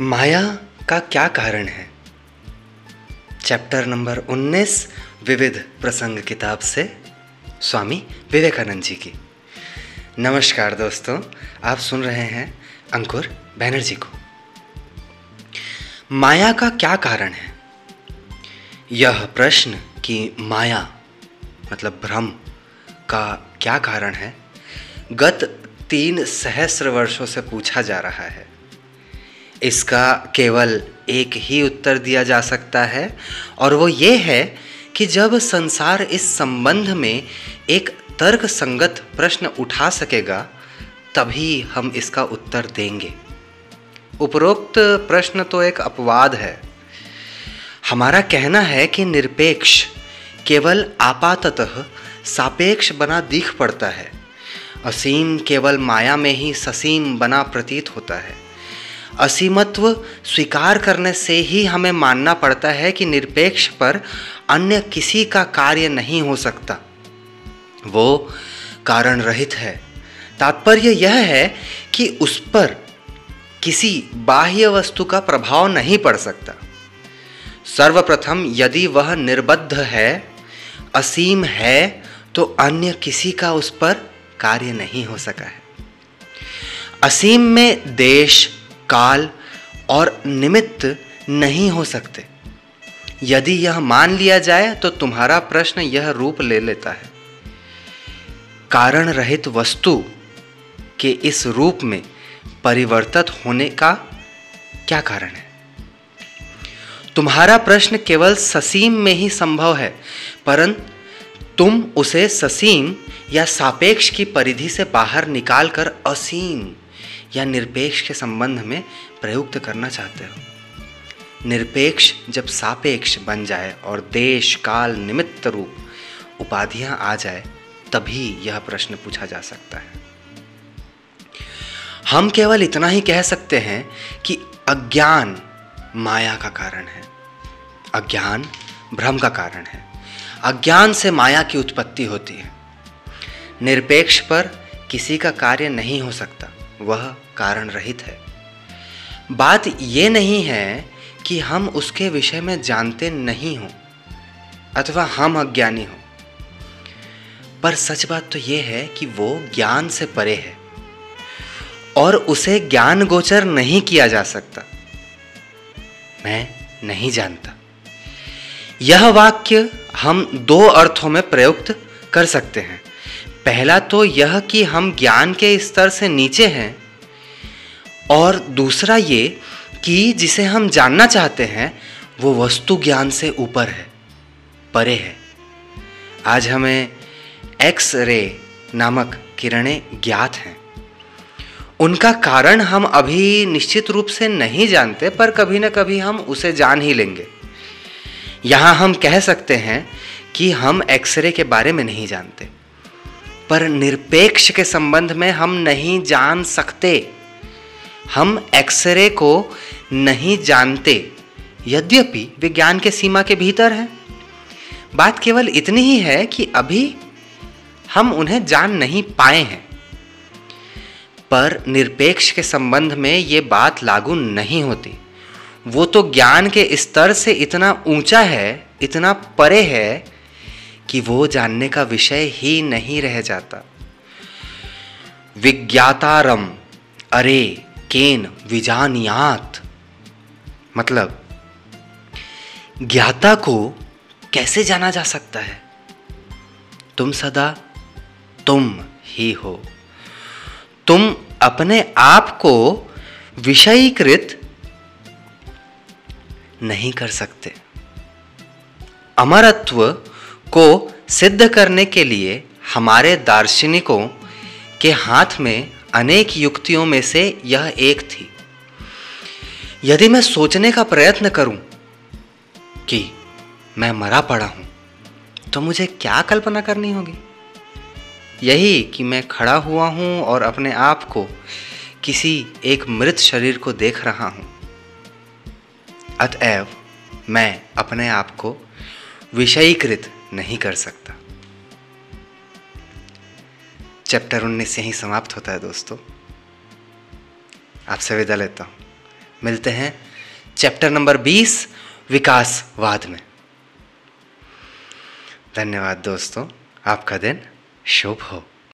माया का क्या कारण है? चैप्टर नंबर 19 विविध प्रसंग किताब से स्वामी विवेकानंद जी की। नमस्कार दोस्तों, आप सुन रहे हैं अंकुर बैनर्जी को। माया का क्या कारण है? यह प्रश्न कि माया मतलब भ्रम, का क्या कारण है? गत तीन सहस्र वर्षों से पूछा जा रहा है। इसका केवल एक ही उत्तर दिया जा सकता है। और वो ये है कि जब संसार इस संबंध में एक तर्क संगत प्रश्न उठा सकेगा, तभी हम इसका उत्तर देंगे। उपरोक्त प्रश्न तो एक अपवाद है। हमारा कहना है कि निरपेक्ष केवल आपाततः सापेक्ष बना दिख पड़ता है। असीम केवल माया में ही ससीम बना प्रतीत होता है। असीमत्व स्वीकार करने से ही हमें मानना पड़ता है कि निरपेक्ष पर अन्य किसी का कार्य नहीं हो सकता। वो कारण रहित है। तात्पर्य यह है कि उस पर किसी बाह्य वस्तु का प्रभाव नहीं पड़ सकता। सर्वप्रथम यदि वह निर्बद्ध है, असीम है तो अन्य किसी का उस पर कार्य नहीं हो सका है। असीम में देश काल और निमित्त नहीं हो सकते। यदि यह मान लिया जाए तो तुम्हारा प्रश्न यह रूप ले लेता है। कारण रहित वस्तु के इस रूप में परिवर्तित होने का क्या कारण है? तुम्हारा प्रश्न केवल ससीम में ही संभव है, परंतु तुम उसे ससीम या सापेक्ष की परिधि से बाहर निकालकर असीम या निरपेक्ष के संबंध में प्रयुक्त करना चाहते हो। निरपेक्ष जब सापेक्ष बन जाए और देश, काल, निमित्त रूप उपाधियाँ आ जाए, तभी यह प्रश्न पूछा जा सकता है। हम केवल इतना ही कह सकते हैं कि अज्ञान माया का कारण है। अज्ञान भ्रम का कारण है। अज्ञान से माया की उत्पत्ति होती है। निरपेक्ष पर किसी का कार्य नहीं हो सकता। वह कारण रहित है। बात ये नहीं है कि हम उसके विषय में जानते नहीं हों, अथवा हम अज्ञानी हों। पर सच बात तो यह है कि वो ज्ञान से परे है, और उसे ज्ञान गोचर नहीं किया जा सकता। मैं नहीं जानता। यह वाक्य हम दो अर्थों में प्रयुक्त कर सकते हैं। पहला तो यह कि हम ज्ञान के स्तर से नीचे हैं। और दूसरा ये कि जिसे हम जानना चाहते हैं, वो वस्तु ज्ञान से ऊपर है, परे है। आज हमें एक्स रे नामक किरणें ज्ञात हैं। उनका कारण हम अभी निश्चित रूप से नहीं जानते, पर कभी ना कभी हम उसे जान ही लेंगे। यहाँ हम कह सकते हैं कि हम एक्सरे के बारे में नहीं जानते। पर निरपेक्ष के संबंध में हम नहीं जान सकते। हम एक्सरे को नहीं जानते। यद्यपि विज्ञान के सीमा के भीतर है। बात केवल इतनी ही है कि अभी हम उन्हें जान नहीं पाए हैं। पर निरपेक्ष के संबंध में ये बात लागू नहीं होती। वो तो ज्ञान के स्तर से इतना ऊँचा है, इतना परे है कि वो जानने का विषय ही नहीं रह जाता। विज्ञातारम, अरे, केन, विजानियात। मतलब ज्ञाता को कैसे जाना जा सकता है? तुम सदा तुम ही हो। तुम अपने आप को विषयीकृत नहीं कर सकते। अमरत्व को सिद्ध करने के लिए हमारे दार्शनिकों के हाथ में अनेक युक्तियों में से यह एक थी। यदि मैं सोचने का प्रयत्न करूँ कि मैं मरा पड़ा हूँ तो मुझे क्या कल्पना करनी होगी? यही कि मैं खड़ा हुआ हूँ और अपने आप को किसी एक मृत शरीर को देख रहा हूँ। अतएव मैं अपने आप को विषयीकृत नहीं कर सकता। चैप्टर उन्नीस यहीं समाप्त होता है दोस्तों। आपसे विदा लेता हूँ मिलते हैं चैप्टर नंबर बीस, विकासवाद में। धन्यवाद दोस्तों। आपका दिन शुभ हो।